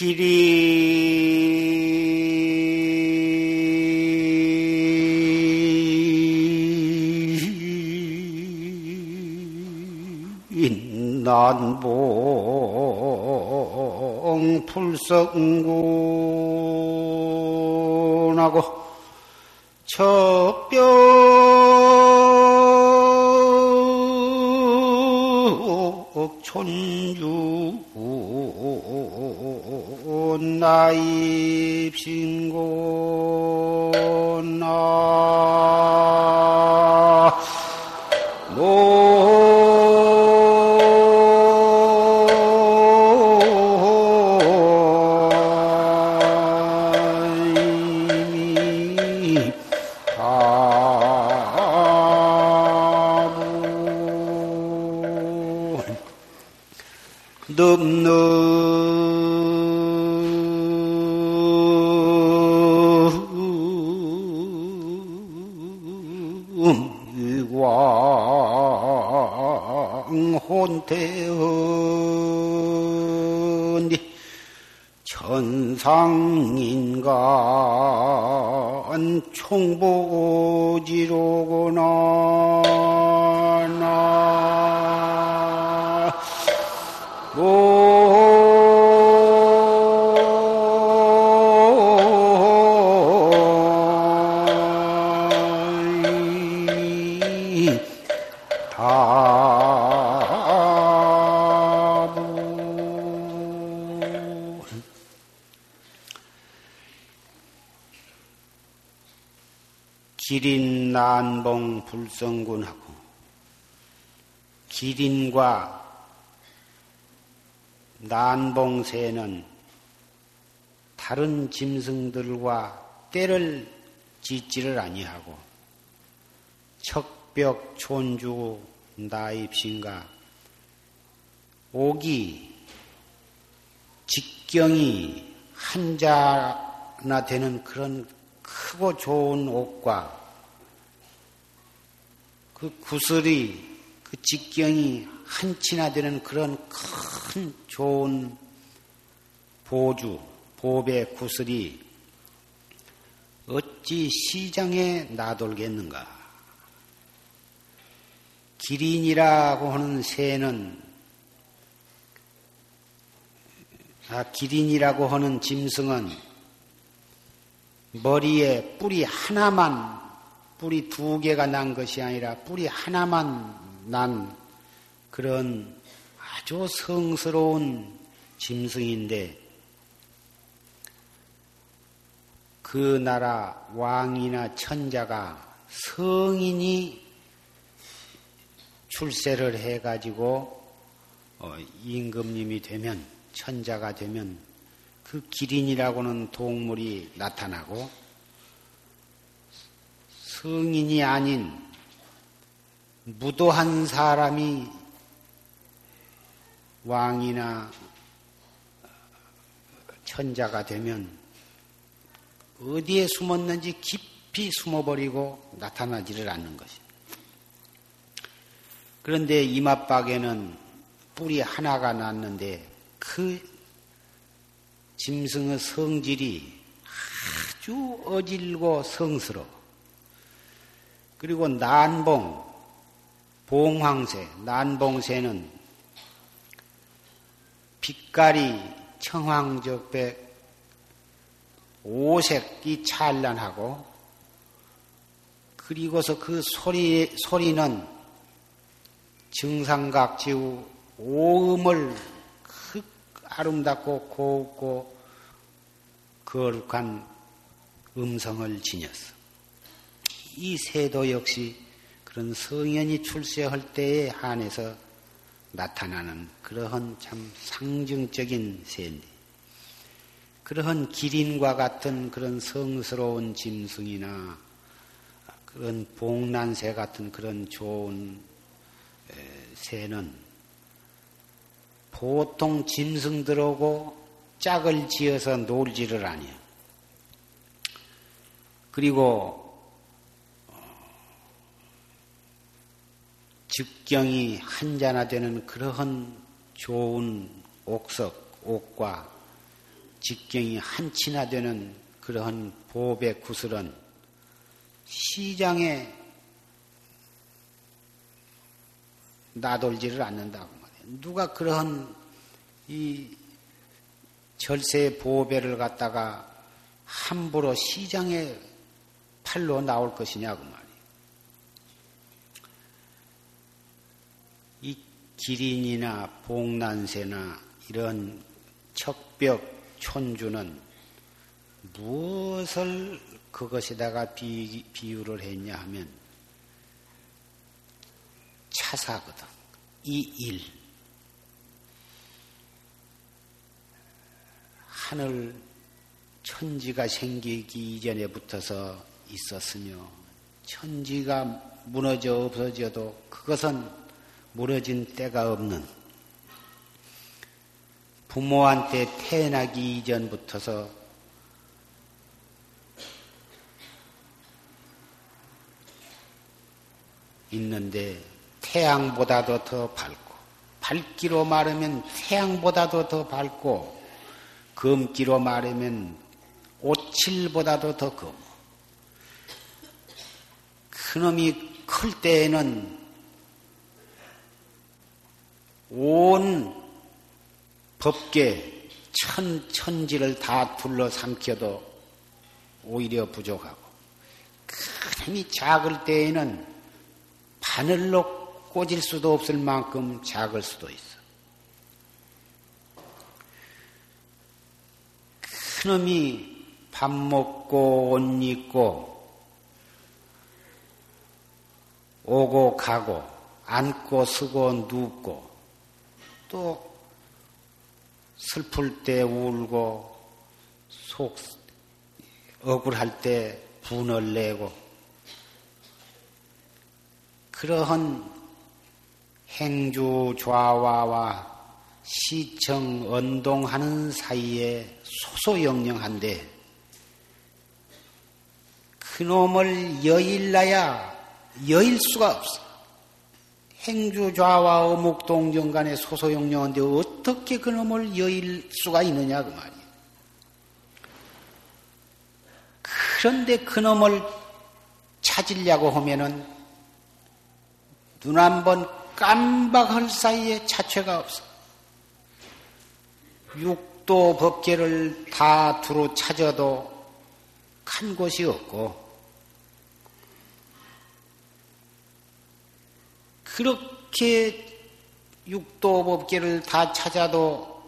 길이 난봉 풀성군하고 척벽 촌 나입신고나 기린 난봉 불성군하고 기린과 난봉새는 다른 짐승들과 때를 짓지를 아니하고 척벽 촌주 나입신가 옥이 직경이 한자나 되는 그런 크고 좋은 옥과 그 구슬이 그 직경이 한치나 되는 그런 큰 좋은 보주, 보배 구슬이 어찌 시장에 나돌겠는가? 기린이라고 하는 새는 아, 기린이라고 하는 짐승은 머리에 뿔이 하나만 뿔이 두 개가 난 것이 아니라 뿔이 하나만 난 그런 아주 성스러운 짐승인데 그 나라 왕이나 천자가 성인이 출세를 해가지고 어, 임금님이 되면 천자가 되면 그 기린이라고는 동물이 나타나고 성인이 아닌 무도한 사람이 왕이나 천자가 되면 어디에 숨었는지 깊이 숨어버리고 나타나지를 않는 것입니다. 그런데 이맛박에는 뿔이 하나가 났는데 그 짐승의 성질이 아주 어질고 성스러워. 그리고 난봉, 봉황새, 난봉새는 빛깔이 청황적백 오색이 찬란하고 그리고서 그 소리, 소리는 증상각 지우 오음을 그 아름답고 고웁고 거룩한 음성을 지녔어. 이 새도 역시 그런 성현이 출세할 때에 한해서 나타나는 그러한 참 상징적인 새인데, 그러한 기린과 같은 그런 성스러운 짐승이나 그런 봉란새 같은 그런 좋은 새는 보통 짐승들하고 짝을 지어서 놀지를 아니요. 그리고 즉경이 한자나 되는 그러한 좋은 옥석, 옥과 직경이 한치나 되는 그러한 보배 구슬은 시장에 나돌지를 않는다고 말이에요. 누가 그러한 이 절세 보배를 갖다가 함부로 시장에 팔로 나올 것이냐고 말이에요. 이 기린이나 봉난새나 이런 척벽 촌주는 무엇을 그것에다가 비, 비유를 했냐 하면 차사거든. 이 일. 하늘 천지가 생기기 이전에 붙어서 있었으며 천지가 무너져 없어져도 그것은 무너진 때가 없는 부모한테 태어나기 이전부터서 있는데 태양보다도 더 밝고 밝기로 말하면 태양보다도 더 밝고 검기로 말하면 오칠보다도 더 검어. 그놈이 클 때에는 온 법계 천, 천지를 다 둘러삼켜도 오히려 부족하고, 그놈이 작을 때에는 바늘로 꽂을 수도 없을 만큼 작을 수도 있어. 그놈이 밥 먹고 옷 입고 오고 가고 앉고 서고 눕고 또 슬플 때 울고 속 억울할 때 분을 내고 그러한 행주 좌와와 시청 언동하는 사이에 소소영영한데 그놈을 여일나야 여일 수가 없어. 행주 좌와 어묵 동정 간에 소소영영한데 어떻게 그놈을 여일 수가 있느냐 그 말이야. 그런데 그놈을 찾으려고 하면은 눈 한번 깜박할 사이에 자체가 없어. 육도 법계를 다 두루 찾아도 간 곳이 없고, 그렇게 육도 법계를 다 찾아도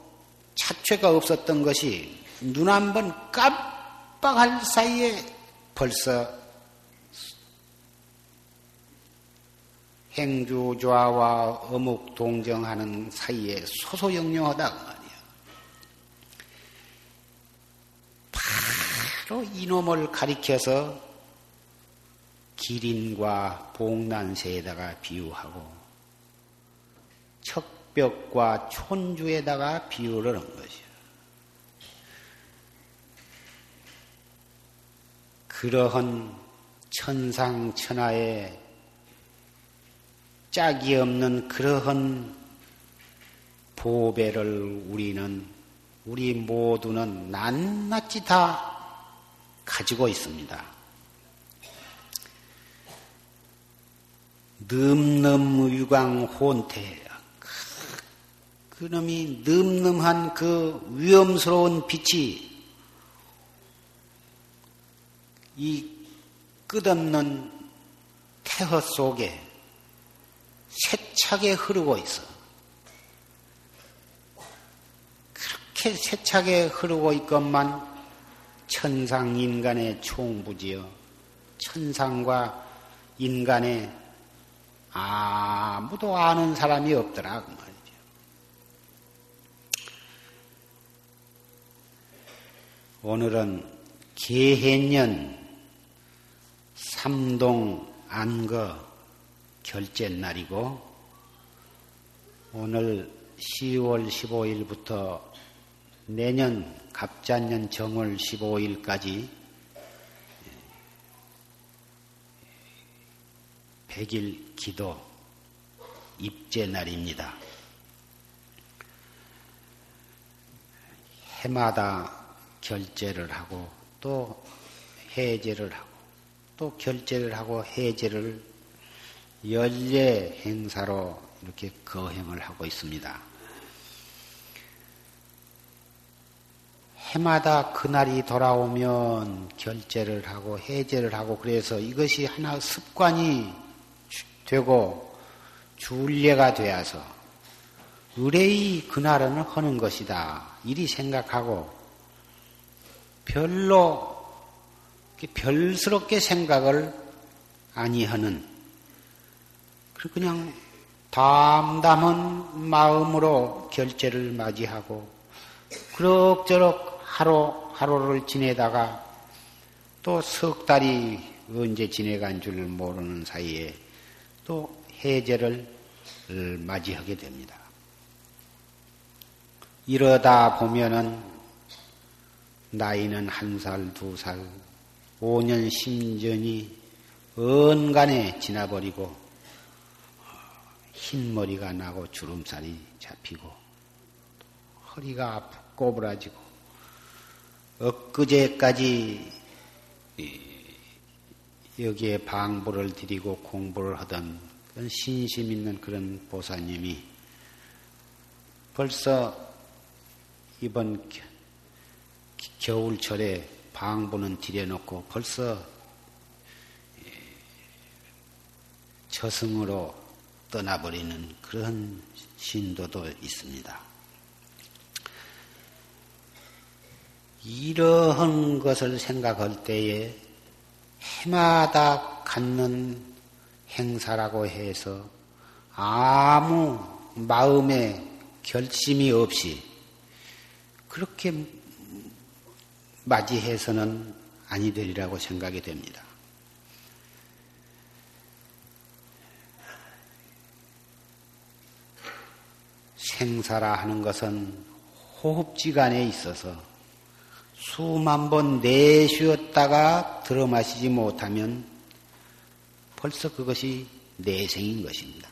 자체가 없었던 것이 눈 한 번 깜빡할 사이에 벌써 행주좌와 어묵 동정하는 사이에 소소영영하다 그 말이야. 바로 이놈을 가리켜서 기린과 봉난새에다가 비유하고 척벽과 촌주에다가 비유를 한 것이야. 그러한 천상천하의 짝이 없는 그러한 보배를 우리는 우리 모두는 낱낱이 다 가지고 있습니다. 늠름 유광 혼태 그놈이 늠름한 그 위험스러운 빛이 이 끝없는 태허 속에 세차게 흐르고 있어. 그렇게 세차게 흐르고 있건만 천상 인간의 총부지요. 천상과 인간의 아무도 아는 사람이 없더라 그 말이죠. 오늘은 개해년 삼동 안거 결제 날이고 오늘 10월 15일부터 내년 갑자년 정월 15일까지 100일 기도 입제 날입니다. 해마다 결제를 하고 또 해제를 하고 또 결제를 하고 해제를 연례 행사로 이렇게 거행을 하고 있습니다. 해마다 그날이 돌아오면 결제를 하고 해제를 하고 그래서 이것이 하나 습관이 되고 줄례가 되어서 의뢰의 그날은 하는 것이다. 이리 생각하고 별로 별스럽게 생각을 아니하는 그냥 담담한 마음으로 결제를 맞이하고 그럭저럭 하루 하루를 지내다가 또 석 달이 언제 지내간 줄 모르는 사이에 또 해제를 맞이하게 됩니다. 이러다 보면은 나이는 한 살, 두 살, 5년, 10년이 언간에 지나버리고 흰머리가 나고 주름살이 잡히고 허리가 아프고 꼬부라지고 엊그제까지 여기에 방부를 드리고 공부를 하던 그런 신심 있는 그런 보사님이 벌써 이번 겨울철에 방부는 들여놓고 벌써 저승으로 떠나버리는 그런 신도도 있습니다. 이러한 것을 생각할 때에 해마다 갖는 행사라고 해서 아무 마음에 결심이 없이 그렇게 맞이해서는 아니 되리라고 생각이 됩니다. 생사라 하는 것은 호흡지간에 있어서 수만 번 내쉬었다가 들어 마시지 못하면 벌써 그것이 내생인 것입니다.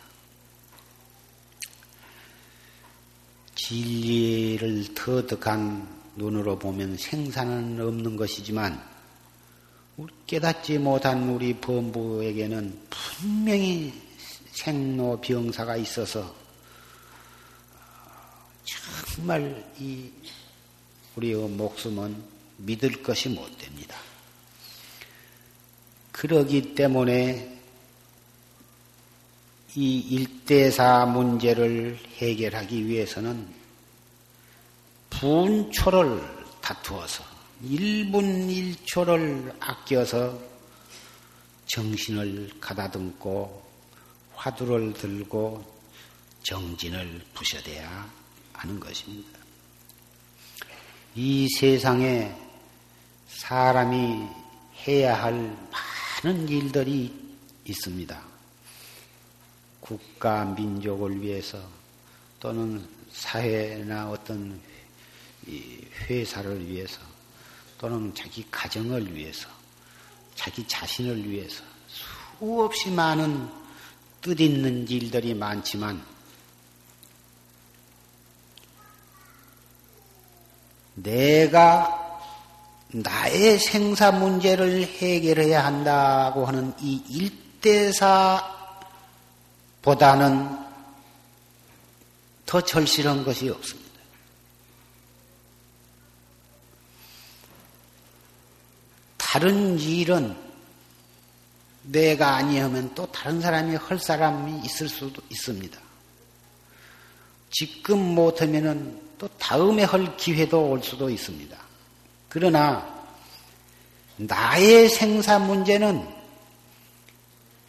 진리를 터득한 눈으로 보면 생사는 없는 것이지만 깨닫지 못한 우리 범부에게는 분명히 생로병사가 있어서 정말 이 우리의 목숨은 믿을 것이 못 됩니다. 그러기 때문에 이 일대사 문제를 해결하기 위해서는 분초를 다투어서 1분 1초를 아껴서 정신을 가다듬고 화두를 들고 정진을 부셔대야 하는 것입니다. 이 세상에 사람이 해야 할 많은 일들이 있습니다. 국가, 민족을 위해서 또는 사회나 어떤 회사를 위해서 또는 자기 가정을 위해서 자기 자신을 위해서 수없이 많은 뜻 있는 일들이 많지만 내가 나의 생사 문제를 해결해야 한다고 하는 이 일대사보다는 더 절실한 것이 없습니다. 다른 일은 내가 아니하면 또 다른 사람이 할 사람이 있을 수도 있습니다. 지금 못하면은 또 다음에 할 기회도 올 수도 있습니다. 그러나 나의 생사 문제는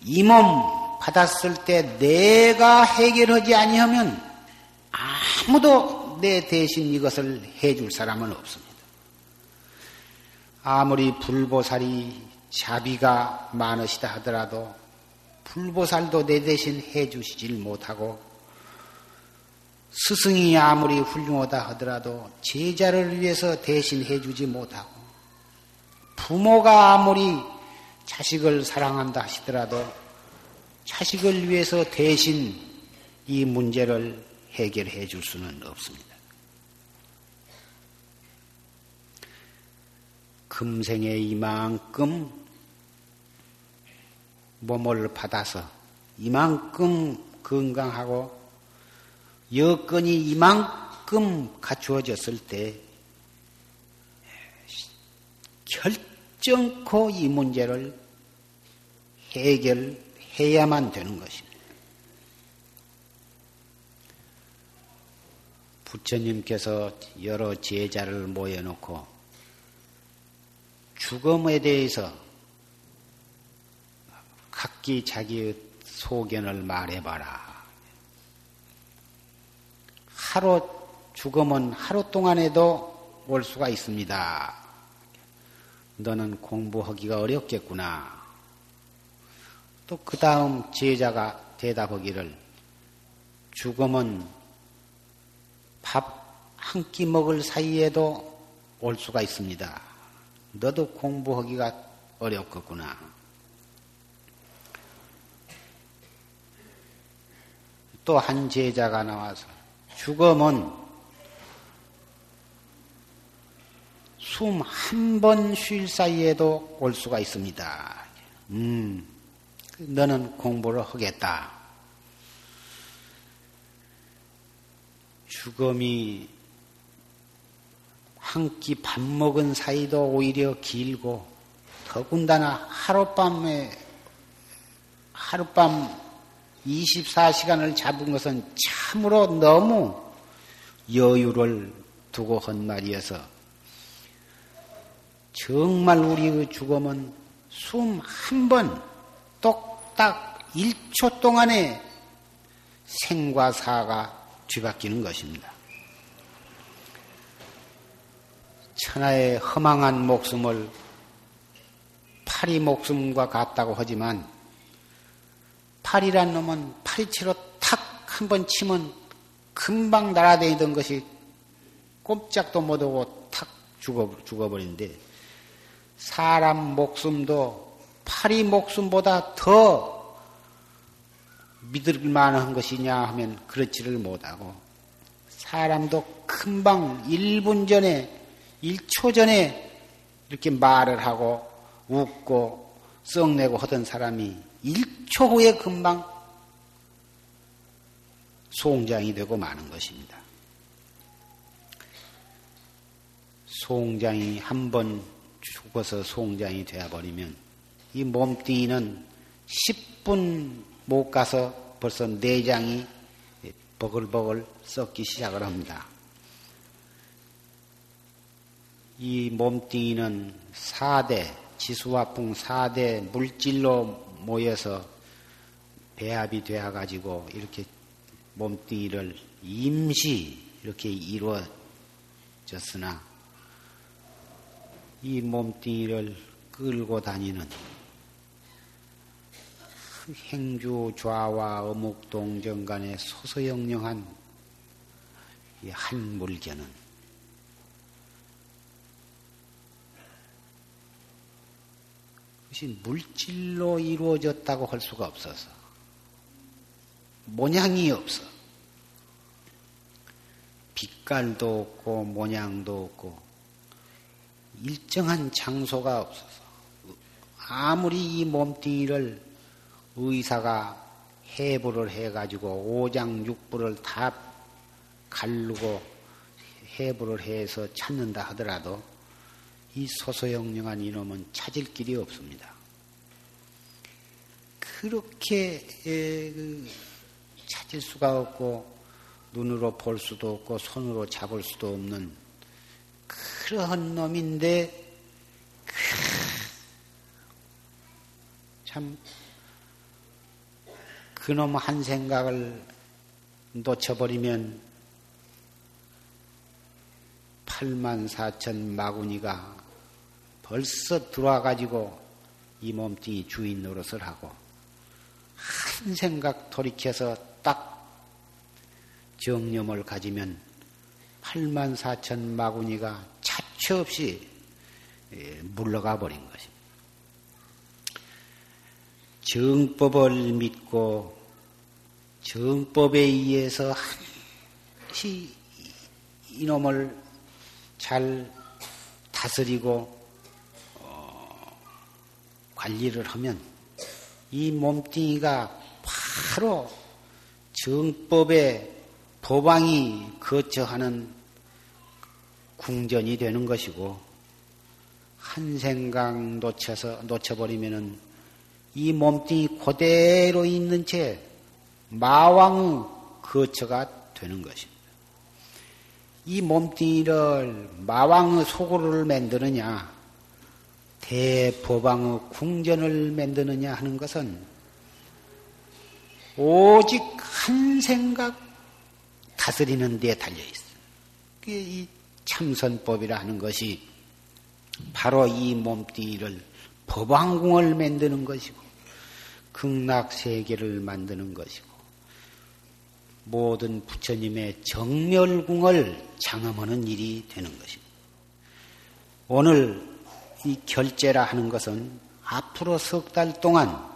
이 몸 받았을 때 내가 해결하지 아니하면 아무도 내 대신 이것을 해줄 사람은 없습니다. 아무리 불보살이 자비가 많으시다 하더라도 불보살도 내 대신 해주시질 못하고 스승이 아무리 훌륭하다 하더라도 제자를 위해서 대신 해 주지 못하고 부모가 아무리 자식을 사랑한다 하시더라도 자식을 위해서 대신 이 문제를 해결해 줄 수는 없습니다. 금생에 이만큼 몸을 받아서 이만큼 건강하고 여건이 이만큼 갖추어졌을 때 결정코 이 문제를 해결해야만 되는 것입니다. 부처님께서 여러 제자를 모여놓고 죽음에 대해서 각기 자기의 소견을 말해봐라. 하루 죽음은 하루 동안에도 올 수가 있습니다. 너는 공부하기가 어렵겠구나. 또 그 다음 제자가 대답하기를 죽음은 밥 한 끼 먹을 사이에도 올 수가 있습니다. 너도 공부하기가 어렵겠구나. 또 한 제자가 나와서 죽음은 숨 한 번 쉴 사이에도 올 수가 있습니다. 음, 너는 공부를 하겠다. 죽음이 한 끼 밥 먹은 사이도 오히려 길고 더군다나 하룻밤에 하룻밤 24시간을 잡은 것은 참으로 너무 여유를 두고 한 말이어서 정말 우리의 죽음은 숨 한 번 똑딱 1초 동안에 생과 사가 뒤바뀌는 것입니다. 천하의 허망한 목숨을 파리 목숨과 같다고 하지만 파리란 놈은 파리채로 탁 한 번 치면 금방 날아다니던 것이 꼼짝도 못하고 탁 죽어, 죽어버리는데 사람 목숨도 파리 목숨보다 더 믿을 만한 것이냐 하면 그렇지를 못하고 사람도 금방 1분 전에 1초 전에 이렇게 말을 하고 웃고 썩내고 하던 사람이 1초 후에 금방 송장이 되고 마는 것입니다. 송장이 한 번 죽어서 송장이 되어버리면 이 몸뚱이는 10분 못 가서 벌써 내장이 버글버글 썩기 시작을 합니다. 이 몸뚱이는 4대, 지수화풍 4대 물질로 모여서 배합이 되어가지고 이렇게 몸뚱이를 임시 이렇게 이루어졌으나 이 몸뚱이를 끌고 다니는 행주 좌와 어묵 동정 간의 소소영령한 한 물견은 것이 물질로 이루어졌다고 할 수가 없어서 모양이 없어. 빛깔도 없고 모양도 없고 일정한 장소가 없어서 아무리 이 몸뚱이를 의사가 해부를 해가지고 오장육부를 다 갈르고 해부를 해서 찾는다 하더라도 이 소소영령한 이놈은 찾을 길이 없습니다. 그렇게 그 찾을 수가 없고 눈으로 볼 수도 없고 손으로 잡을 수도 없는 그러한 놈인데 참 그놈 한 생각을 놓쳐버리면 8만 4천 마구니가 벌써 들어와가지고 이 몸뚱이 주인 노릇을 하고 한 생각 돌이켜서 딱 정념을 가지면 8만 4천 마구니가 차치 없이 예, 물러가 버린 것입니다. 정법을 믿고 정법에 의해서 한시 이놈을 잘 다스리고 관리를 하면 이 몸뚱이가 바로 정법의 법왕이 거처하는 궁전이 되는 것이고 한 생각 놓쳐서 놓쳐버리면은 이 몸뚱이 그대로 있는 채 마왕의 거처가 되는 것입니다. 이 몸뚱이를 마왕의 소고를 만드느냐, 대법왕의 궁전을 만드느냐 하는 것은 오직 한 생각 다스리는 데 달려 있어요. 이 참선법이라 하는 것이 바로 이 몸뚱이를 법왕궁을 만드는 것이고 극락 세계를 만드는 것이고 모든 부처님의 정멸궁을 장엄하는 일이 되는 것입니다. 오늘 이 결제라 하는 것은 앞으로 석 달 동안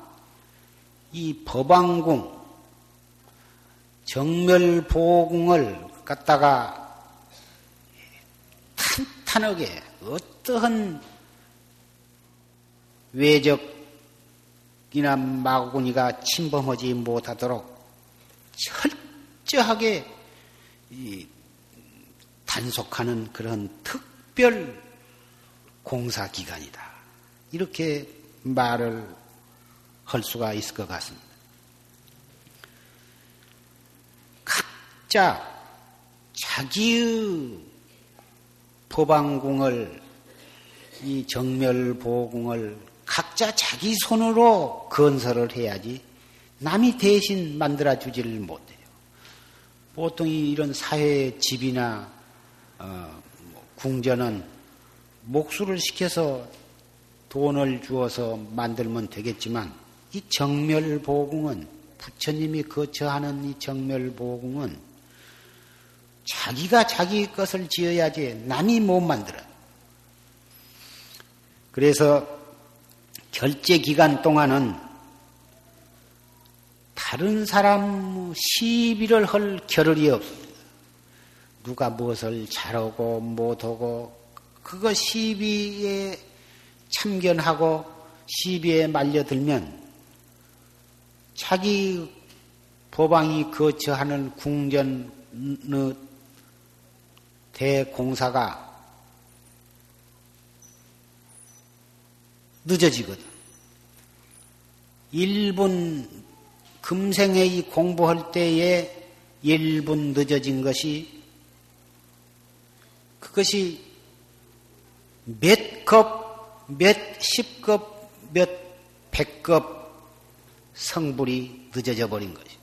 이 법왕궁, 정멸보궁을 갖다가 탄탄하게 어떠한 외적이나 마구니가 침범하지 못하도록 철저하게 단속하는 그런 특별 공사 기간이다. 이렇게 말을 할 수가 있을 것 같습니다. 각자 자기의 법왕궁을 이 정멸보궁을 각자 자기 손으로 건설을 해야지 남이 대신 만들어 주지를 못해요. 보통 이런 사회 집이나 어, 뭐 궁전은 목수를 시켜서 돈을 주어서 만들면 되겠지만 이 정멸보궁은 부처님이 거처하는 이 정멸보궁은 자기가 자기 것을 지어야지 남이 못 만들어요. 그래서 결제 기간 동안은 다른 사람 시비를 할 겨를이 없습니다. 누가 무엇을 잘하고 못하고 그거 시비에 참견하고 시비에 말려들면 자기 법왕이 거처하는 궁전의 대공사가 늦어지거든. 1분 금생에 이 공부할 때에 1분 늦어진 것이 그것이 몇 급, 몇 십급, 몇 백급 성불이 늦어져 버린 것이.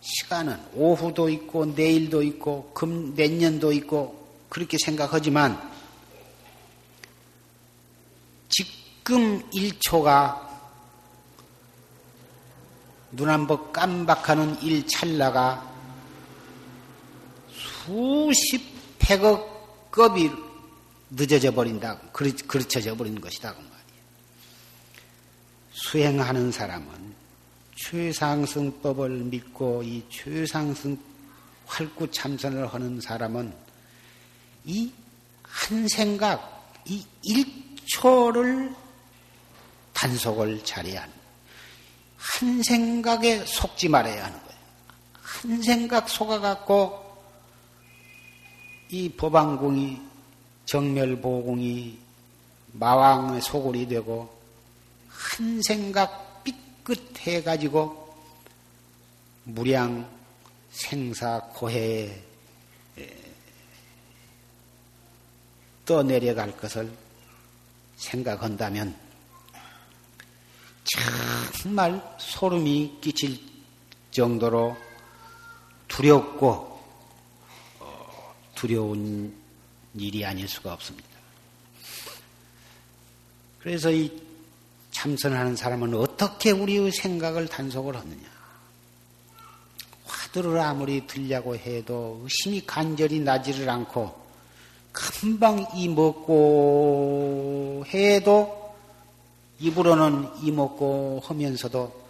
시간은 오후도 있고 내일도 있고 금 내년도 있고 그렇게 생각하지만 지금 1초가 눈 한 번 깜박하는 일 찰나가 수십 백억 급이 늦어져 버린다, 그르쳐져 버리는 것이다. 그 말이에요. 수행하는 사람은 최상승법을 믿고 이 최상승 활구 참선을 하는 사람은 이 한 생각, 이 일초를 단속을 잘해야 하는 한 생각에 속지 말아야 하는 거예요. 한 생각 속아갖고 이 법왕궁이 정멸보궁이 마왕의 소굴이 되고 한 생각 삐끗해 가지고 무량 생사 고해에 떠내려갈 것을 생각한다면 정말 소름이 끼칠 정도로 두렵고 어, 두려운 일이 아닐 수가 없습니다. 그래서 이 참선하는 사람은 어떻게 우리의 생각을 단속을 하느냐? 화두를 아무리 들려고 해도 의심이 간절히 나지를 않고 금방 이 먹고 해도 입으로는 이 먹고 하면서도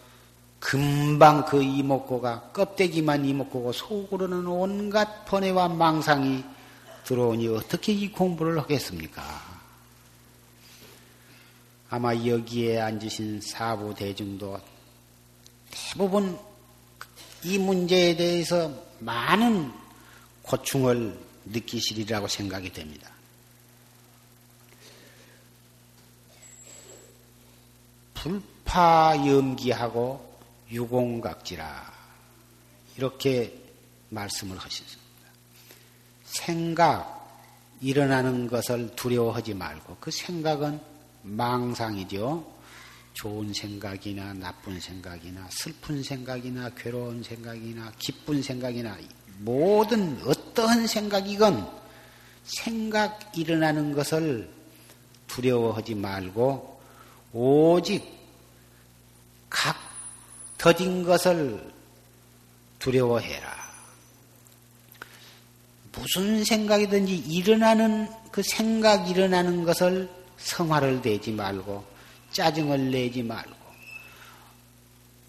금방 그 이먹고가 껍데기만 이먹고고 속으로는 온갖 번뇌와 망상이 들어오니 어떻게 이 공부를 하겠습니까? 아마 여기에 앉으신 사부 대중도 대부분 이 문제에 대해서 많은 고충을 느끼시리라고 생각이 됩니다. 불파염기하고 유공각지라 이렇게 말씀을 하셨습니다. 생각 일어나는 것을 두려워하지 말고 그 생각은 망상이죠. 좋은 생각이나 나쁜 생각이나 슬픈 생각이나 괴로운 생각이나 기쁜 생각이나 모든 어떠한 생각이건 생각 일어나는 것을 두려워하지 말고 오직 각 더딘 것을 두려워해라. 무슨 생각이든지 일어나는 그 생각 일어나는 것을 성화를 내지 말고 짜증을 내지 말고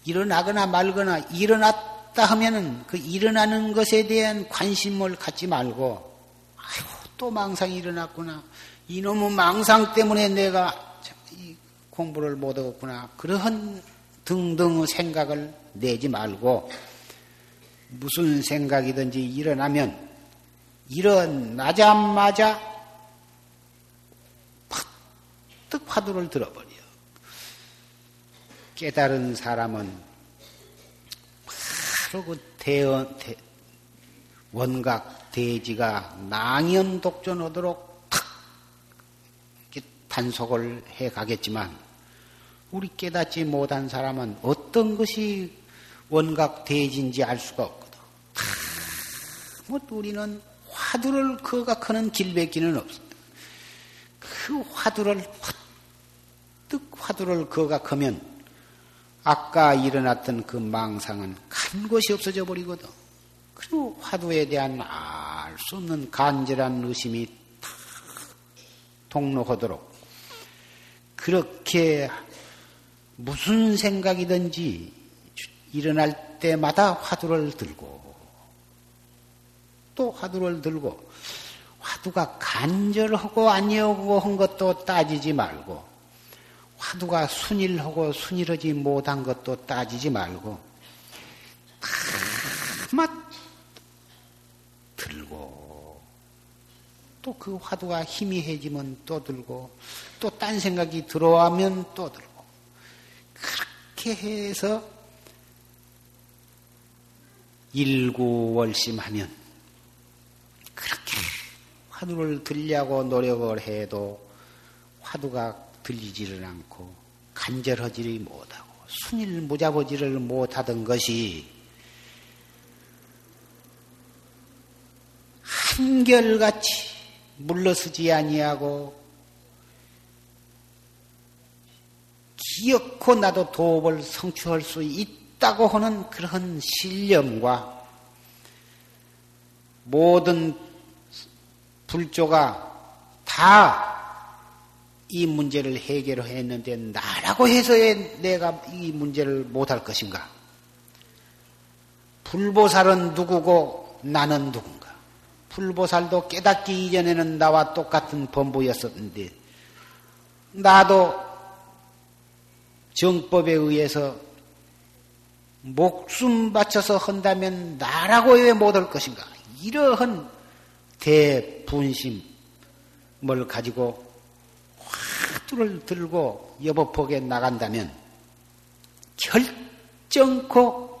일어나거나 말거나 일어났다 하면은 그 일어나는 것에 대한 관심을 갖지 말고 아이고 또 망상이 일어났구나. 이놈의 망상 때문에 내가 공부를 못하겠구나. 그러한 등등의 생각을 내지 말고 무슨 생각이든지 일어나면 일어나자마자 팍뜩 화두를 들어버려. 깨달은 사람은 바로 그 대원, 대, 원각 대지가 낭연 독존하도록 탁 단속을 해 가겠지만 우리 깨닫지 못한 사람은 어떤 것이 원각 대지인지 알 수가 없거든. 뭐 우리는 화두를 거각하는 길밖에는 없습니다. 그 화두를 퍼뜩 화두를 거각하면 아까 일어났던 그 망상은 간 것이 없어져 버리거든. 그리고 화두에 대한 알 수 없는 간절한 의심이 탁 통로하도록 그렇게 무슨 생각이든지 일어날 때마다 화두를 들고 또 화두를 들고 화두가 간절하고 아니하고 한 것도 따지지 말고 화두가 순일하고 순일하지 못한 것도 따지지 말고 다맛 들고 또 그 화두가 희미해지면 또 들고 또 딴 생각이 들어오면 또 들고 그렇게 해서 일구월심하면 화두를 들려고 노력을 해도 화두가 들리지를 않고 간절하지를 못하고 순일 무자보지를 못하던 것이 한결같이 물러서지 아니하고 기어코 나도 도업을 성취할 수 있다고 하는 그런 신념과 모든 불조가 다 이 문제를 해결했는데 나라고 해서의 내가 이 문제를 못할 것인가? 불보살은 누구고 나는 누군가? 불보살도 깨닫기 이전에는 나와 똑같은 범부였었는데 나도 정법에 의해서 목숨 바쳐서 한다면 나라고 왜 못할 것인가? 이러한 대분심을 가지고 화두를 들고 여법폭에 나간다면 결정코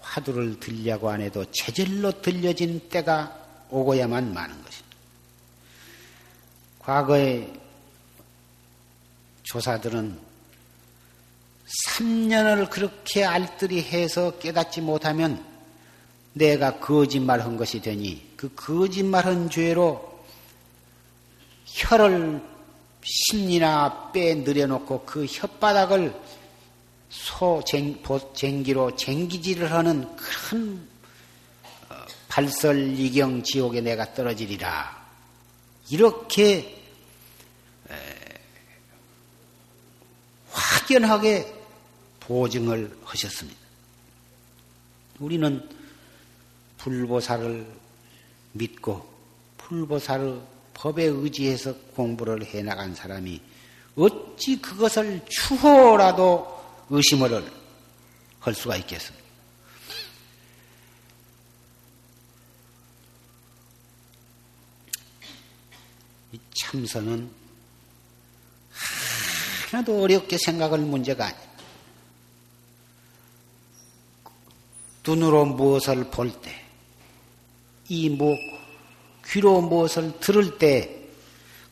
화두를 들려고 안 해도 체질로 들려진 때가 오고야만 마는 것입니다. 과거의 조사들은 3년을 그렇게 알뜰히 해서 깨닫지 못하면 내가 거짓말 한 것이 되니 그 거짓말 한 죄로 혀를 심리나 빼 늘여놓고 그 혓바닥을 소 쟁기로 쟁기질을 하는 큰 어, 발설이경 지옥에 내가 떨어지리라. 이렇게 확연하게 보증을 하셨습니다. 우리는 불보살을 믿고 불보살의 법에 의지해서 공부를 해 나간 사람이 어찌 그것을 추호라도 의심을 할 수가 있겠습니까? 이 참선은 하나도 어렵게 생각할 문제가 아니에요. 눈으로 무엇을 볼 때, 이 목, 귀로 무엇을 들을 때,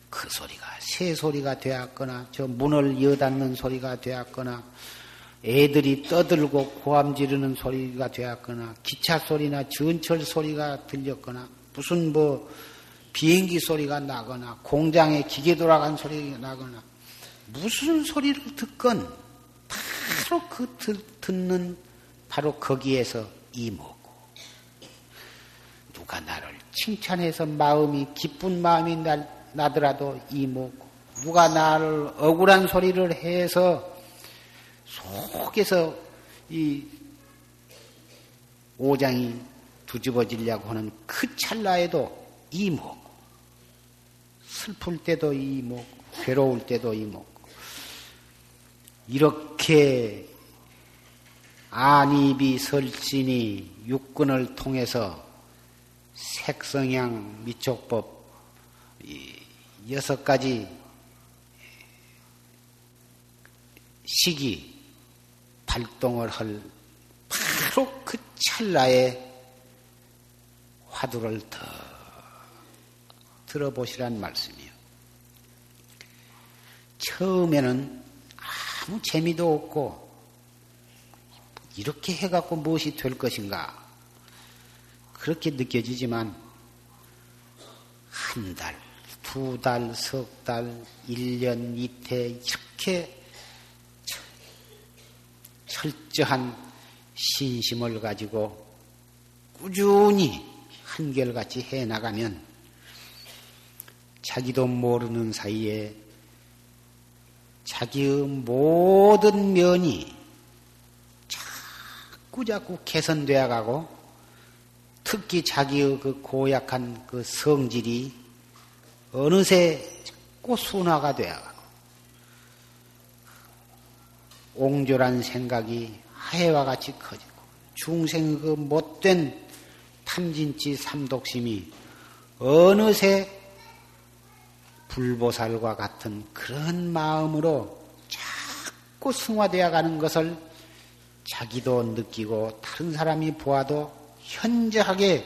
그 소리가 새 소리가 되었거나, 저 문을 여닫는 소리가 되었거나, 애들이 떠들고 고함 지르는 소리가 되었거나, 기차 소리나 전철 소리가 들렸거나, 무슨 뭐, 비행기 소리가 나거나, 공장에 기계 돌아간 소리가 나거나, 무슨 소리를 듣건, 바로 그 듣는 바로 거기에서 이모고 누가 나를 칭찬해서 마음이 기쁜 마음이 나, 더라도 이모고 누가 나를 억울한 소리를 해서 속에서 이 오장이 뒤집어지려고 하는 그 찰나에도 이모고 슬플 때도 이모고 괴로울 때도 이모고 이렇게 안입이 설진이 육근을 통해서 색성향 미촉법 여섯 가지 시기 발동을 할 바로 그 찰나에 화두를 더 들어보시란 말씀이요. 처음에는 아무 재미도 없고 이렇게 해갖고 무엇이 될 것인가? 그렇게 느껴지지만, 한 달, 두 달, 석 달, 일 년, 이태, 이렇게 철저한 신심을 가지고 꾸준히 한결같이 해 나가면 자기도 모르는 사이에 자기의 모든 면이 자꾸 자꾸 개선되어 가고 특히 자기의 그 고약한 그 성질이 어느새 자꾸 순화가 되어 가고 옹졸한 생각이 하해와 같이 커지고 중생 그 못된 탐진치 삼독심이 어느새 불보살과 같은 그런 마음으로 자꾸 승화되어 가는 것을 자기도 느끼고 다른 사람이 보아도 현저하게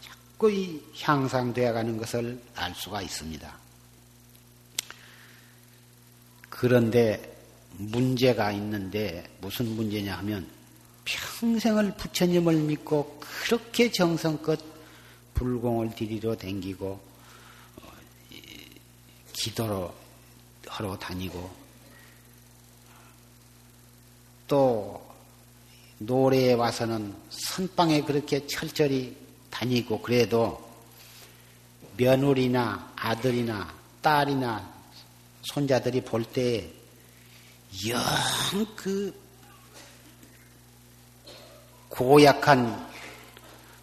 자꾸 이 향상되어 가는 것을 알 수가 있습니다. 그런데 문제가 있는데 무슨 문제냐 하면 평생을 부처님을 믿고 그렇게 정성껏 불공을 드리러 댕기고 어, 기도로 하러 다니고 또 노래에 와서는 선방에 그렇게 철저히 다니고 그래도 며느리나 아들이나 딸이나 손자들이 볼때영그 고약한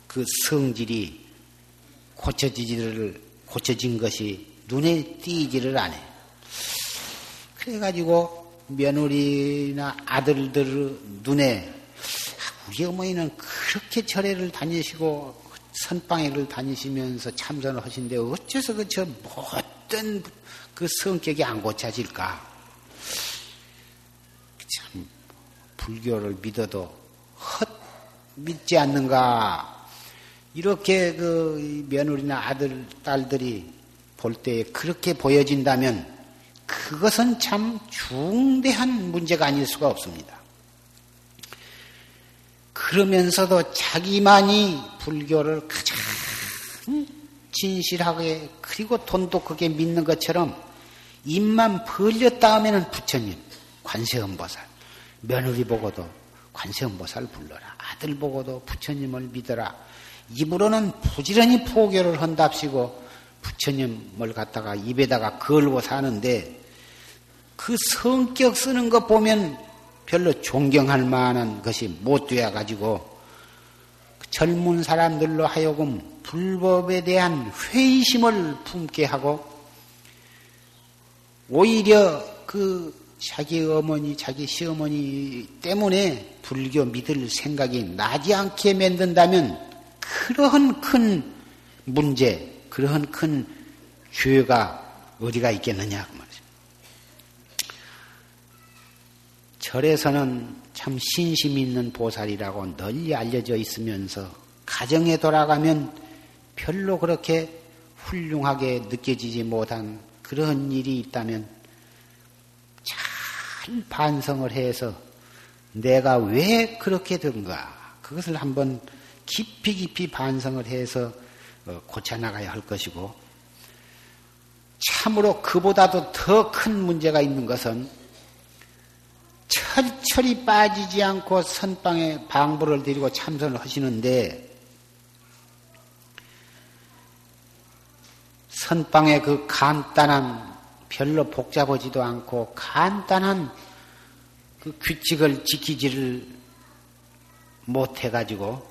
그 성질이 고쳐지지를 고쳐진 것이 눈에 띄지를 않아. 그래가지고 며느리나 아들들 눈에 우리 어머니는 그렇게 절에를 다니시고 선방에를 다니시면서 참선을 하신데 어째서 그 저 못된 그 성격이 안 고쳐질까? 참 불교를 믿어도 헛 믿지 않는가? 이렇게 그 며느리나 아들 딸들이 볼 때 그렇게 보여진다면 그것은 참 중대한 문제가 아닐 수가 없습니다. 그러면서도 자기만이 불교를 가장 진실하게 그리고 돈도 크게 믿는 것처럼 입만 벌렸다 하면은 부처님, 관세음보살, 며느리 보고도 관세음보살 불러라. 아들 보고도 부처님을 믿어라. 입으로는 부지런히 포교를 한답시고 부처님을 갖다가 입에다가 걸고 사는데 그 성격 쓰는 것 보면 별로 존경할 만한 것이 못 되어 가지고 젊은 사람들로 하여금 불법에 대한 회의심을 품게 하고 오히려 그 자기 어머니, 자기 시어머니 때문에 불교 믿을 생각이 나지 않게 만든다면 그러한 큰 문제, 그러한 큰 죄가 어디가 있겠느냐 그 말이죠. 절에서는 참 신심 있는 보살이라고 널리 알려져 있으면서 가정에 돌아가면 별로 그렇게 훌륭하게 느껴지지 못한 그런 일이 있다면 잘 반성을 해서 내가 왜 그렇게 된가? 그것을 한번 깊이 깊이 반성을 해서 어, 고쳐나가야 할 것이고 참으로 그보다도 더 큰 문제가 있는 것은 철철이 빠지지 않고 선방에 방부를 드리고 참선을 하시는데 선방에 그 간단한 별로 복잡하지도 않고 간단한 그 규칙을 지키지를 못해가지고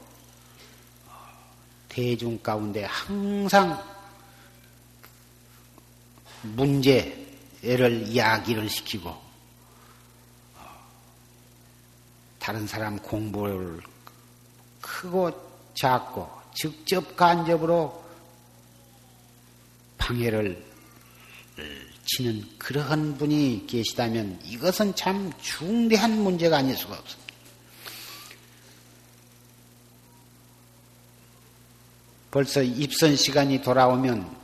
대중 가운데 항상 문제를 이야기를 시키고 다른 사람 공부를 크고 작고 직접 간접으로 방해를 치는 그러한 분이 계시다면 이것은 참 중대한 문제가 아닐 수가 없습니다. 벌써 입선 시간이 돌아오면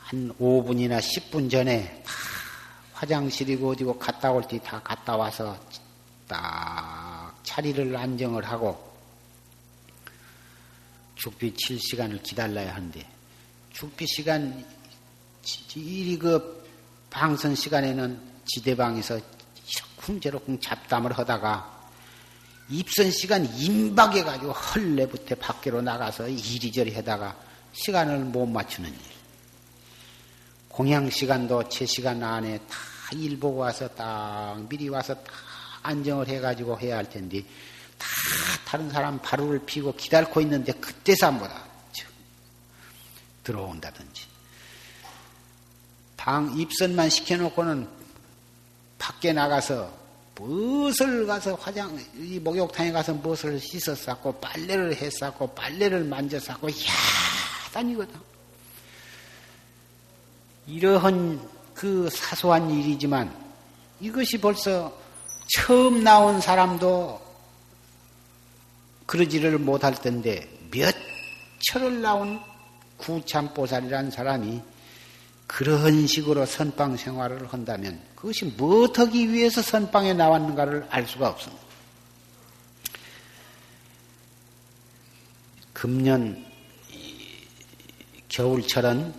한 5분이나 10분 전에 다 화장실이고 어디고 갔다 올 때 다 갔다 와서 딱 자리를 안정을 하고 죽비 칠 시간을 기다려야 하는데 죽비 시간 이리 그 방선 시간에는 지대방에서 이러쿵저러쿵 잡담을 하다가 입선 시간 임박해 가지고 헐레부터 밖으로 나가서 이리저리 하다가 시간을 못 맞추는 일. 공양 시간도 제 시간 안에 다 일 보고 와서 딱 미리 와서 딱 안정을 해가지고 해야 할 텐데 다 다른 사람 바루를 피고 기다리고 있는데 그때 사람보다 들어온다든지 방 입선만 시켜놓고는 밖에 나가서 무엇을 가서 화장 이 목욕탕에 가서 무엇을 씻었었고 빨래를 했었고 빨래를 만졌었고 야 다니거든. 이러한 그 사소한 일이지만 이것이 벌써 처음 나온 사람도 그러지를 못할 텐데 몇 철을 나온 구참보살이라는 사람이 그런 식으로 선방 생활을 한다면 그것이 무엇 하기 위해서 선방에 나왔는가를 알 수가 없습니다. 금년 겨울철은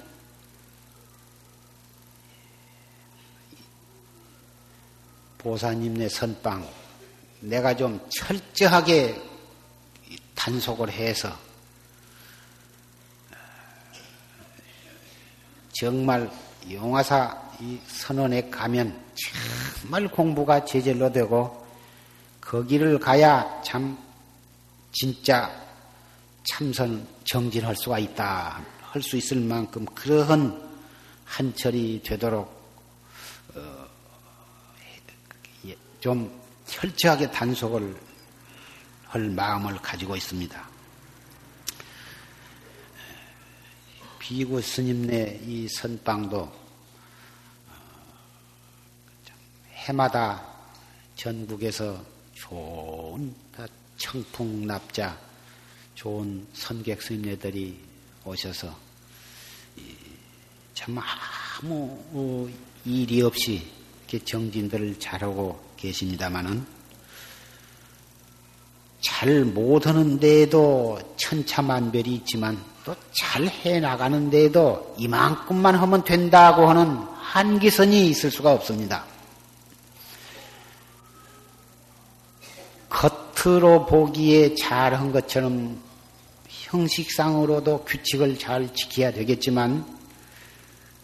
보사님네 선방 내가 좀 철저하게 단속을 해서 정말 영화사 이 선원에 가면 정말 공부가 제절로 되고 거기를 가야 참 진짜 참선 정진할 수가 있다 할 수 있을 만큼 그러한 한철이 되도록 어, 좀 철저하게 단속을 할 마음을 가지고 있습니다. 비구 스님네 이 선방도 어, 해마다 전국에서 좋은 청풍납자 좋은 선객 스님네들이 오셔서 참 아무 어, 일이 없이 이렇게 정진들을 잘하고 계십니다마는 잘 못하는데도 천차만별이 있지만 또 잘 해나가는데도 이만큼만 하면 된다고 하는 한기선이 있을 수가 없습니다. 겉으로 보기에 잘한 것처럼 형식상으로도 규칙을 잘 지켜야 되겠지만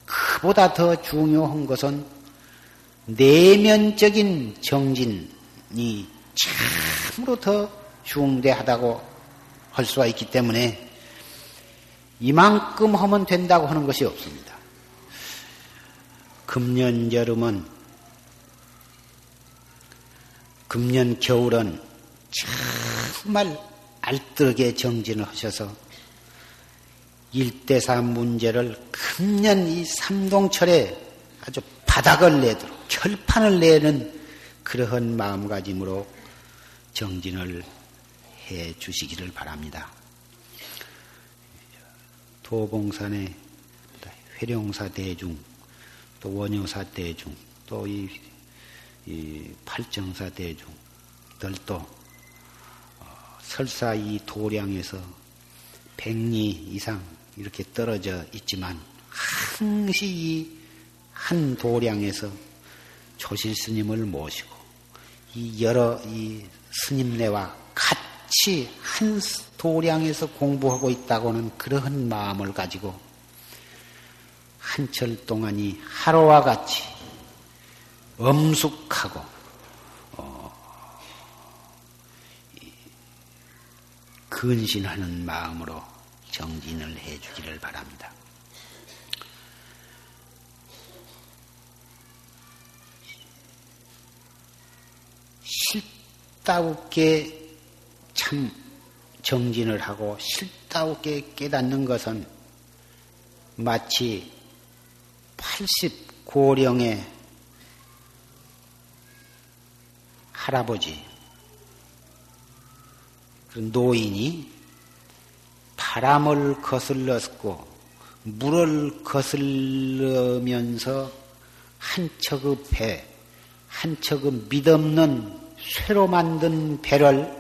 그보다 더 중요한 것은 내면적인 정진이 참으로 더 중대하다고 할 수가 있기 때문에 이만큼 하면 된다고 하는 것이 없습니다. 금년 여름은 금년 겨울은 정말 알뜰하게 정진을 하셔서 일대사 문제를 금년 이 삼동철에 아주 바닥을 내도록 결판을 내는 그러한 마음가짐으로 정진을 해 주시기를 바랍니다. 도봉산의 회룡사 대중, 또 원효사 대중, 또 이, 이 팔정사 대중 들도 어, 설사 이 도량에서 백리 이상 이렇게 떨어져 있지만 항시 이 한 도량에서 조실 스님을 모시고 이 여러 이 스님네와 같이 한 도량에서 공부하고 있다고는 그러한 마음을 가지고 한철 동안이 하루와 같이 엄숙하고 어, 근신하는 마음으로 정진을 해 주기를 바랍니다. 실다우게 참 정진을 하고 실다우게 깨닫는 것은 마치 80 고령의 할아버지, 그 노인이 바람을 거슬렀고 물을 거슬르면서 한 척의 배, 한 척의 믿없는 쇠로 만든 배를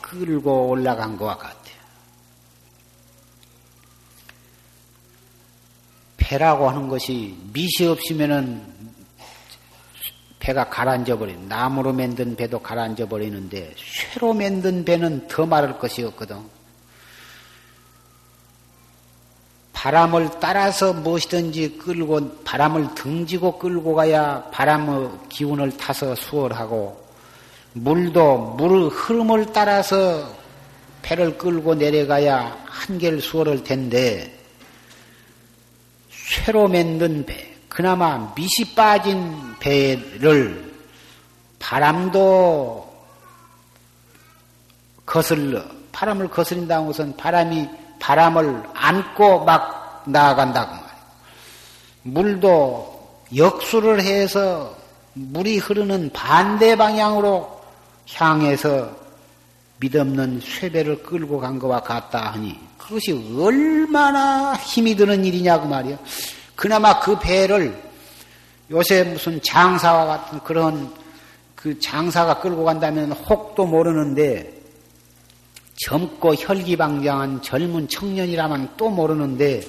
끌고 올라간 것과 같아요. 배라고 하는 것이 밑이 없으면은 배가 가라앉아 버린 나무로 만든 배도 가라앉아 버리는데 쇠로 만든 배는 더 마를 것이 없거든. 바람을 따라서 무엇이든지 끌고 바람을 등지고 끌고 가야 바람의 기운을 타서 수월하고 물도 물의 흐름을 따라서 배를 끌고 내려가야 한결 수월할 텐데 쇠로 만든 배, 그나마 밑이 빠진 배를 바람도 거슬러 바람을 거슬린다는 것은 바람이 바람을 안고 막 나아간다고 말이에요. 물도 역수를 해서 물이 흐르는 반대 방향으로 향해서 믿없는 쇠배를 끌고 간 것과 같다 하니 그것이 얼마나 힘이 드는 일이냐고 말이야. 그나마 그 배를 요새 무슨 장사와 같은 그런 그 장사가 끌고 간다면 혹도 모르는데 젊고 혈기방장한 젊은 청년이라면 또 모르는데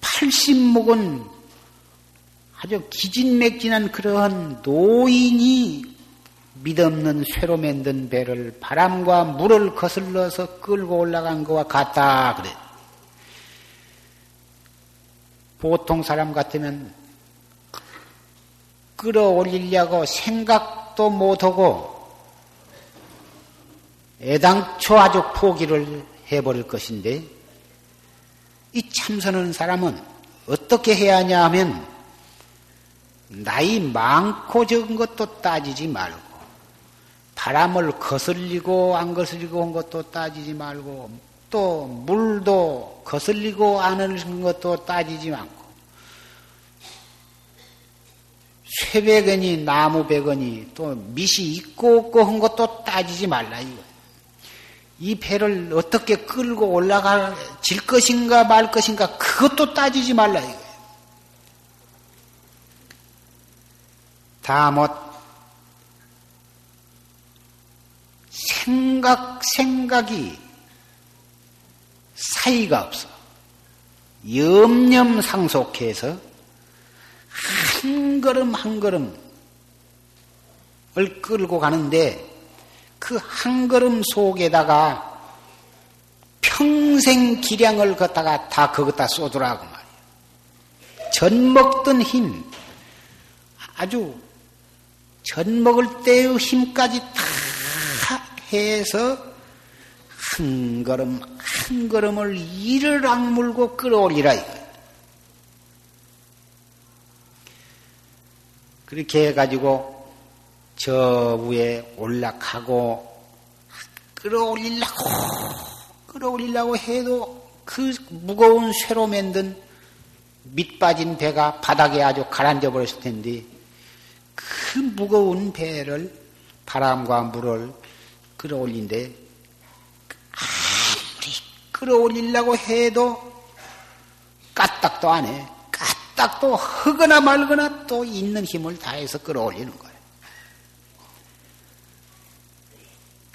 80묵은 아주 기진맥진한 그러한 노인이 믿없는 쇠로 만든 배를 바람과 물을 거슬러서 끌고 올라간 것과 같다 그래. 보통 사람 같으면 끌어올리려고 생각도 못하고 애당초 아주 포기를 해버릴 것인데 이 참선하는 사람은 어떻게 해야 하냐 하면 나이 많고 적은 것도 따지지 말고 바람을 거슬리고 안 거슬리고 한 것도 따지지 말고 또 물도 거슬리고 안 하는 것도 따지지 않고 쇠백원이 나무백원이 또 밑이 있고 없고 한 것도 따지지 말라 이거. 이 배를 어떻게 끌고 올라갈 것인가 말 것인가 그것도 따지지 말라 이거. 다못 생각, 생각이 사이가 없어. 염념 상속해서 한 걸음 한 걸음을 끌고 가는데 그 한 걸음 속에다가 평생 기량을 걷다가 다 그것다 쏟으라고 말이야. 전 먹던 힘, 아주 전 먹을 때의 힘까지 다 해서 한 걸음 한 걸음을 이를 악물고 끌어올리라 이거. 그렇게 해가지고 저 위에 올라가고 끌어올리려고 끌어올리려고 해도 그 무거운 쇠로 만든 밑 빠진 배가 바닥에 아주 가라앉아 버렸을 텐데 그 무거운 배를 바람과 물을 끌어올린데 아무리 끌어올리려고 해도 까딱도 안 해. 까딱도 허거나 말거나 또 있는 힘을 다해서 끌어올리는 거예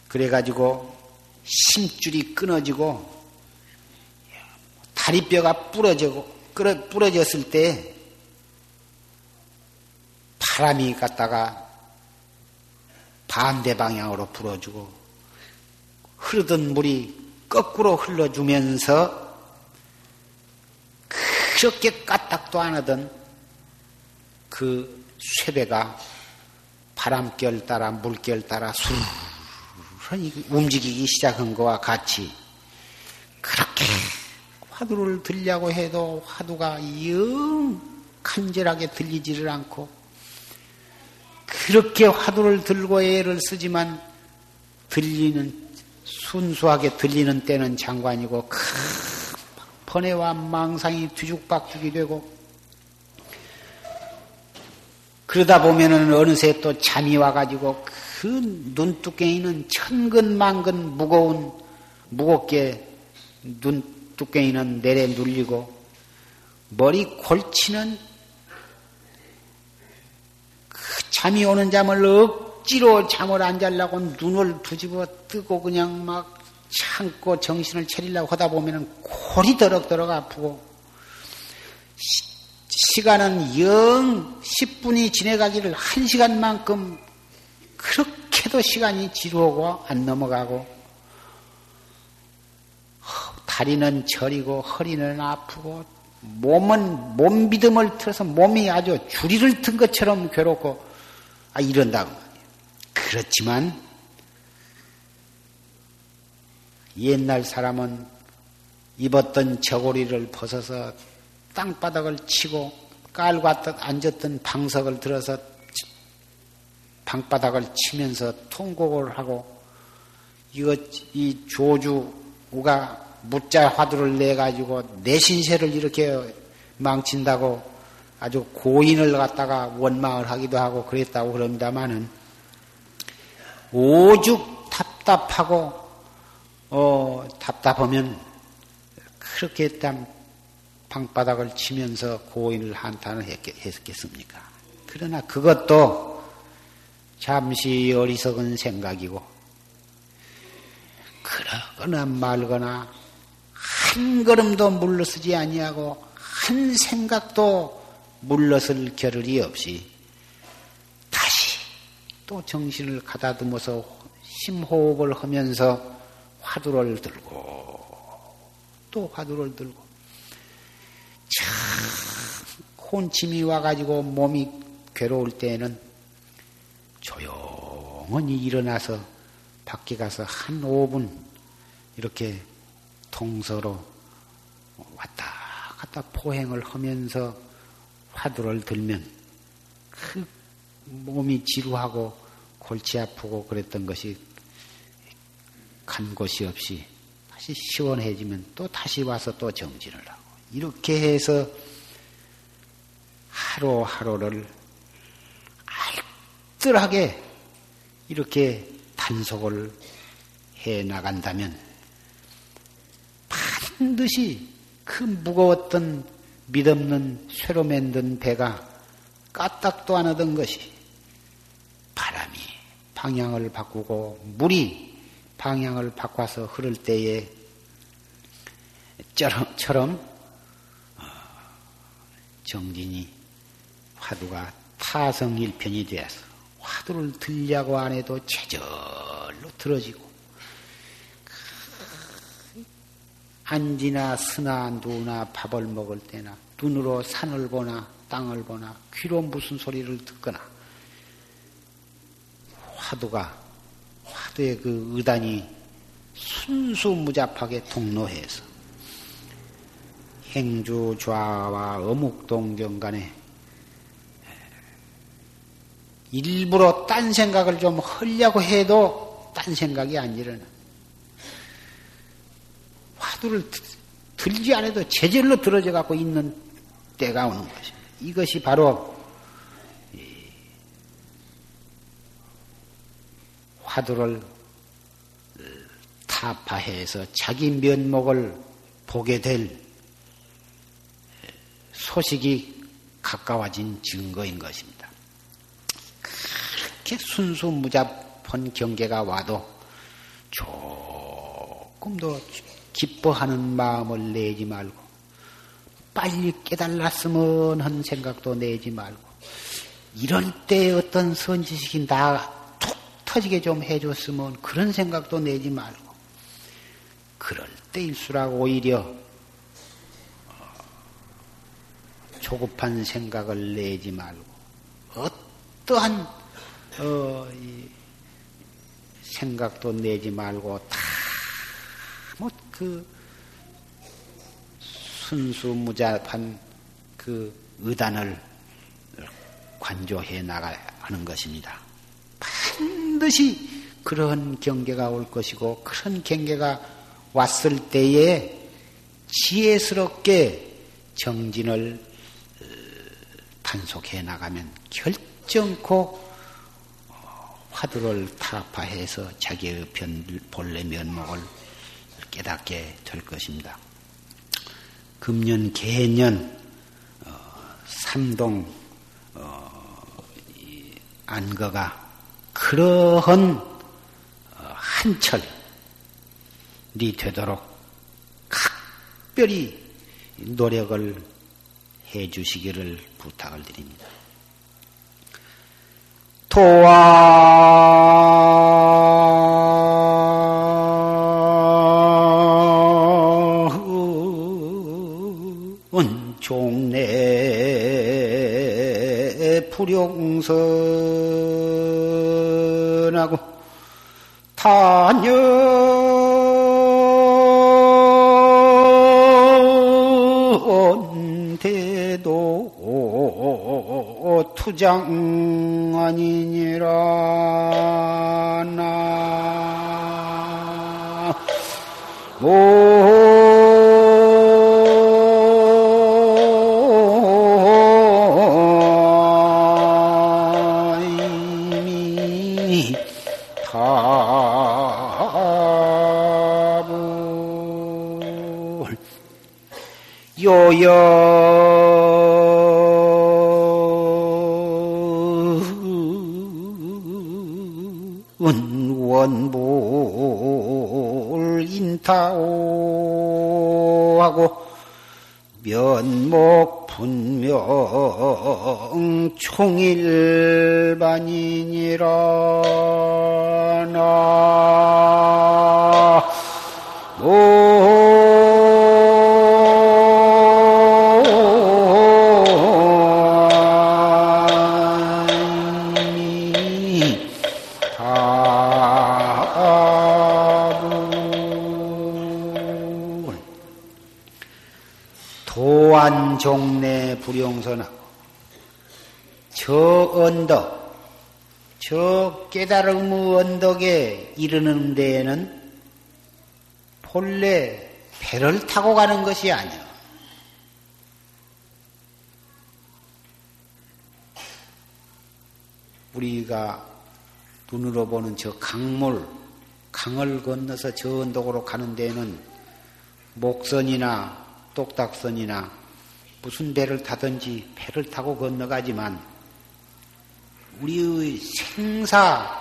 그래가지고 심줄이 끊어지고 다리뼈가 부러지고 부러졌을 때 바람이 갔다가 반대 방향으로 불어주고 흐르던 물이 거꾸로 흘러주면서 그렇게 까딱도 안 하던 그 쇠배가 바람결 따라 물결 따라 수르르 움직이기 시작한 것과 같이 그렇게 화두를 들려고 해도 화두가 영 간절하게 들리지를 않고 그렇게 화두를 들고 애를 쓰지만 들리는 순수하게 들리는 때는 장관이고 큰 번뇌와 망상이 뒤죽박죽이 되고 그러다 보면은 어느새 또 잠이 와가지고 그 눈두께이는 천근만근 무거운 무겁게 눈두께이는 내려 눌리고 머리 골치는 그 잠이 오는 잠을 억지로 잠을 안 자려고 눈을 뒤집어 뜨고 그냥 막 참고 정신을 차리려고 하다 보면은 골이 더럭더럭 아프고 시, 간은영 10분이 지내가기를 1시간만큼 그렇게도 시간이 지루하고 안 넘어가고 다리는 저리고 허리는 아프고 몸은 몸 믿음을 틀어서 몸이 아주 주리를 튼 것처럼 괴롭고 아 이런다고 말이에요. 그렇지만 옛날 사람은 입었던 저고리를 벗어서 땅바닥을 치고 깔고 앉았던 방석을 들어서 방바닥을 치면서 통곡을 하고 이거 이 조주가 무자 화두를 내 가지고 내 신세를 이렇게 망친다고 아주 고인을 갖다가 원망을 하기도 하고 그랬다고 그럽니다마는 오죽 답답하고 어, 답답하면 그렇게 땀 방바닥을 치면서 고인을 한탄을 했겠습니까? 그러나 그것도 잠시 어리석은 생각이고, 그러거나 말거나 한 걸음도 물러서지 아니하고 한 생각도 물러설 겨를이 없이 다시 또 정신을 가다듬어서 심호흡을 하면서 화두를 들고 또 화두를 들고 참 혼침이 와가지고 몸이 괴로울 때에는 조용히 일어나서 밖에 가서 한 5분 이렇게 통서로 왔다 갔다 포행을 하면서 화두를 들면 그 몸이 지루하고 골치 아프고 그랬던 것이 간 곳이 없이 다시 시원해지면 또 다시 와서 또 정진을 하고 이렇게 해서 하루하루를 알뜰하게 이렇게 단속을 해 나간다면 반드시 그 무거웠던 믿없는 쇠로 만든 배가 까딱도 안 하던 것이 바람이 방향을 바꾸고 물이 방향을 바꿔서 흐를 때에 처럼 어, 정진이 화두가 타성일편이 되어서 화두를 들려고 안 해도 체절로 들어지고 안지나 스나 누나 밥을 먹을 때나 눈으로 산을 보나 땅을 보나 귀로 무슨 소리를 듣거나 화두가 화두의 그 의단이 순수무잡하게 통로해서 행주 좌와 어묵동경 간에 일부러 딴 생각을 좀 하려고 해도 딴 생각이 안 일어나. 화두를 들지 않아도 제절로 들어져 갖고 있는 때가 오는 것입니다. 이것이 바로 화두를 타파해서 자기 면목을 보게 될 소식이 가까워진 증거인 것입니다. 그렇게 순수무잡한 경계가 와도 조금 더 기뻐하는 마음을 내지 말고 빨리 깨달았으면 하는 생각도 내지 말고 이럴 때 어떤 선지식이 나 툭 터지게 좀 해줬으면 그런 생각도 내지 말고 그럴 때일수록 오히려 어, 조급한 생각을 내지 말고 어떠한 어, 생각도 내지 말고 다 뭐 그 순수무잡한 그 의단을 관조해 나가야 하는 것입니다. 반드시 그런 경계가 올 것이고 그런 경계가 왔을 때에 지혜스럽게 정진을 어, 단속해 나가면 결정코 어, 화두를 타파해서 자기의 변, 본래 면목을 깨닫게 될 것입니다. 금년 개년 어, 삼동 어, 안거가 그러한 어, 한철 리 되도록 각별히 노력을 해 주시기를 부탁을 드립니다. 도와은 종래 불용선하고 단 투장 아니니라 나. 이 깨달음의 언덕에 이르는 데에는 본래 배를 타고 가는 것이 아니야. 우리가 눈으로 보는 저 강물, 강을 건너서 저 언덕으로 가는 데에는 목선이나 똑딱선이나 무슨 배를 타든지 배를 타고 건너가지만 우리의 생사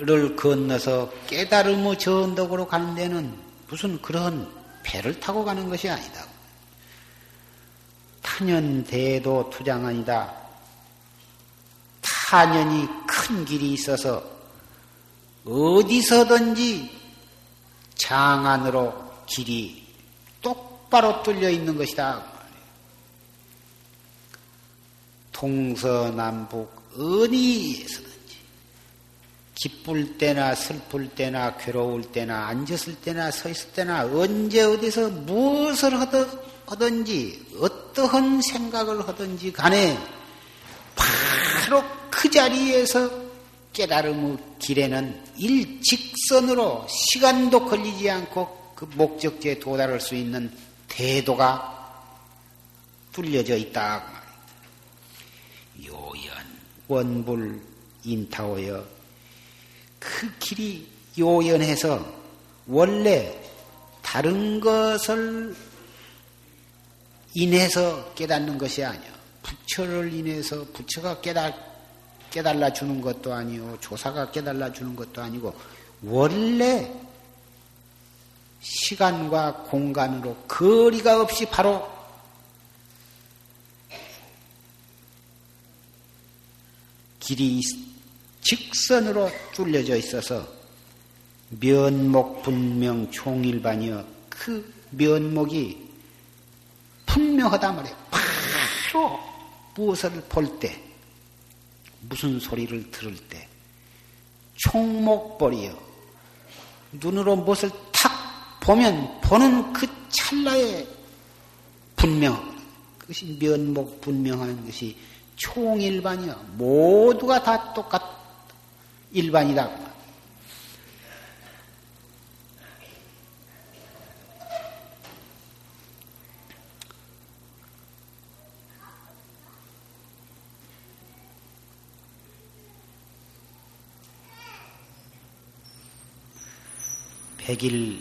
를 건너서 깨달음의 저언덕으로 가는 데는 무슨 그런 배를 타고 가는 것이 아니다. 타년대도 투장 아니다. 타년이 큰 길이 있어서 어디서든지 장안으로 길이 똑바로 뚫려 있는 것이다. 동서남북 어디에서든지 기쁠 때나 슬플 때나 괴로울 때나 앉았을 때나 서 있을 때나 언제 어디서 무엇을 하든지 어떠한 생각을 하든지 간에 바로 그그 자리에서 깨달음의 길에는 일직선으로 시간도 걸리지 않고 그 목적지에 도달할 수 있는 대도가 뚫려져 있다. 요연, 원불, 인타오여 그 길이 요연해서 원래 다른 것을 인해서 깨닫는 것이 아니야. 부처를 인해서 부처가 깨달, 깨달아 주는 것도 아니고 조사가 깨달아 주는 것도 아니고 원래 시간과 공간으로 거리가 없이 바로 길이 직선으로 뚫려져 있어서 면목 분명 총일반이여 그 면목이 분명하다 말이에요. 바로 무엇을 볼 때, 무슨 소리를 들을 때, 총목벌이요. 눈으로 무엇을 탁 보면 보는 그 찰나에 분명, 그것이 면목 분명한 것이 총일반이요. 모두가 다 똑같, 일반이다. 백일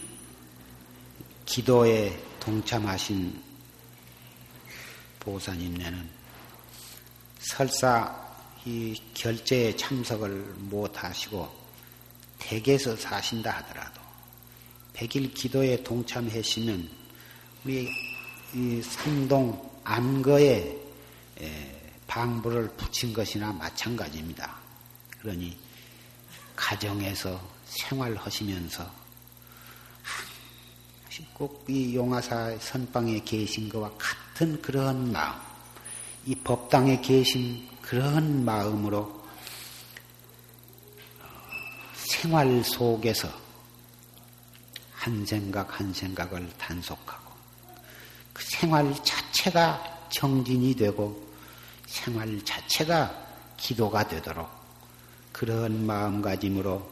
기도에 동참하신 보사님네는 설사 이 결제에 참석을 못 하시고 댁에서 사신다 하더라도 백일 기도에 동참하시면 우리 이 삼동 암거에 방부를 붙인 것이나 마찬가지입니다. 그러니 가정에서 생활하시면서 꼭 이 용화사 선방에 계신 것과 같은 그런 마음, 이 법당에 계신 그런 마음으로 어, 생활 속에서 한 생각 한 생각을 단속하고 그 생활 자체가 정진이 되고 생활 자체가 기도가 되도록 그런 마음가짐으로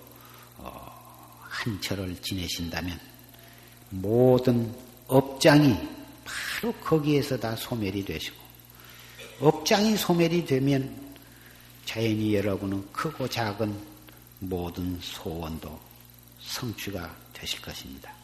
어, 한철을 지내신다면 모든 업장이 바로 거기에서 다 소멸이 되시고 업장이 소멸이 되면 자연히 여러분은 크고 작은 모든 소원도 성취가 되실 것입니다.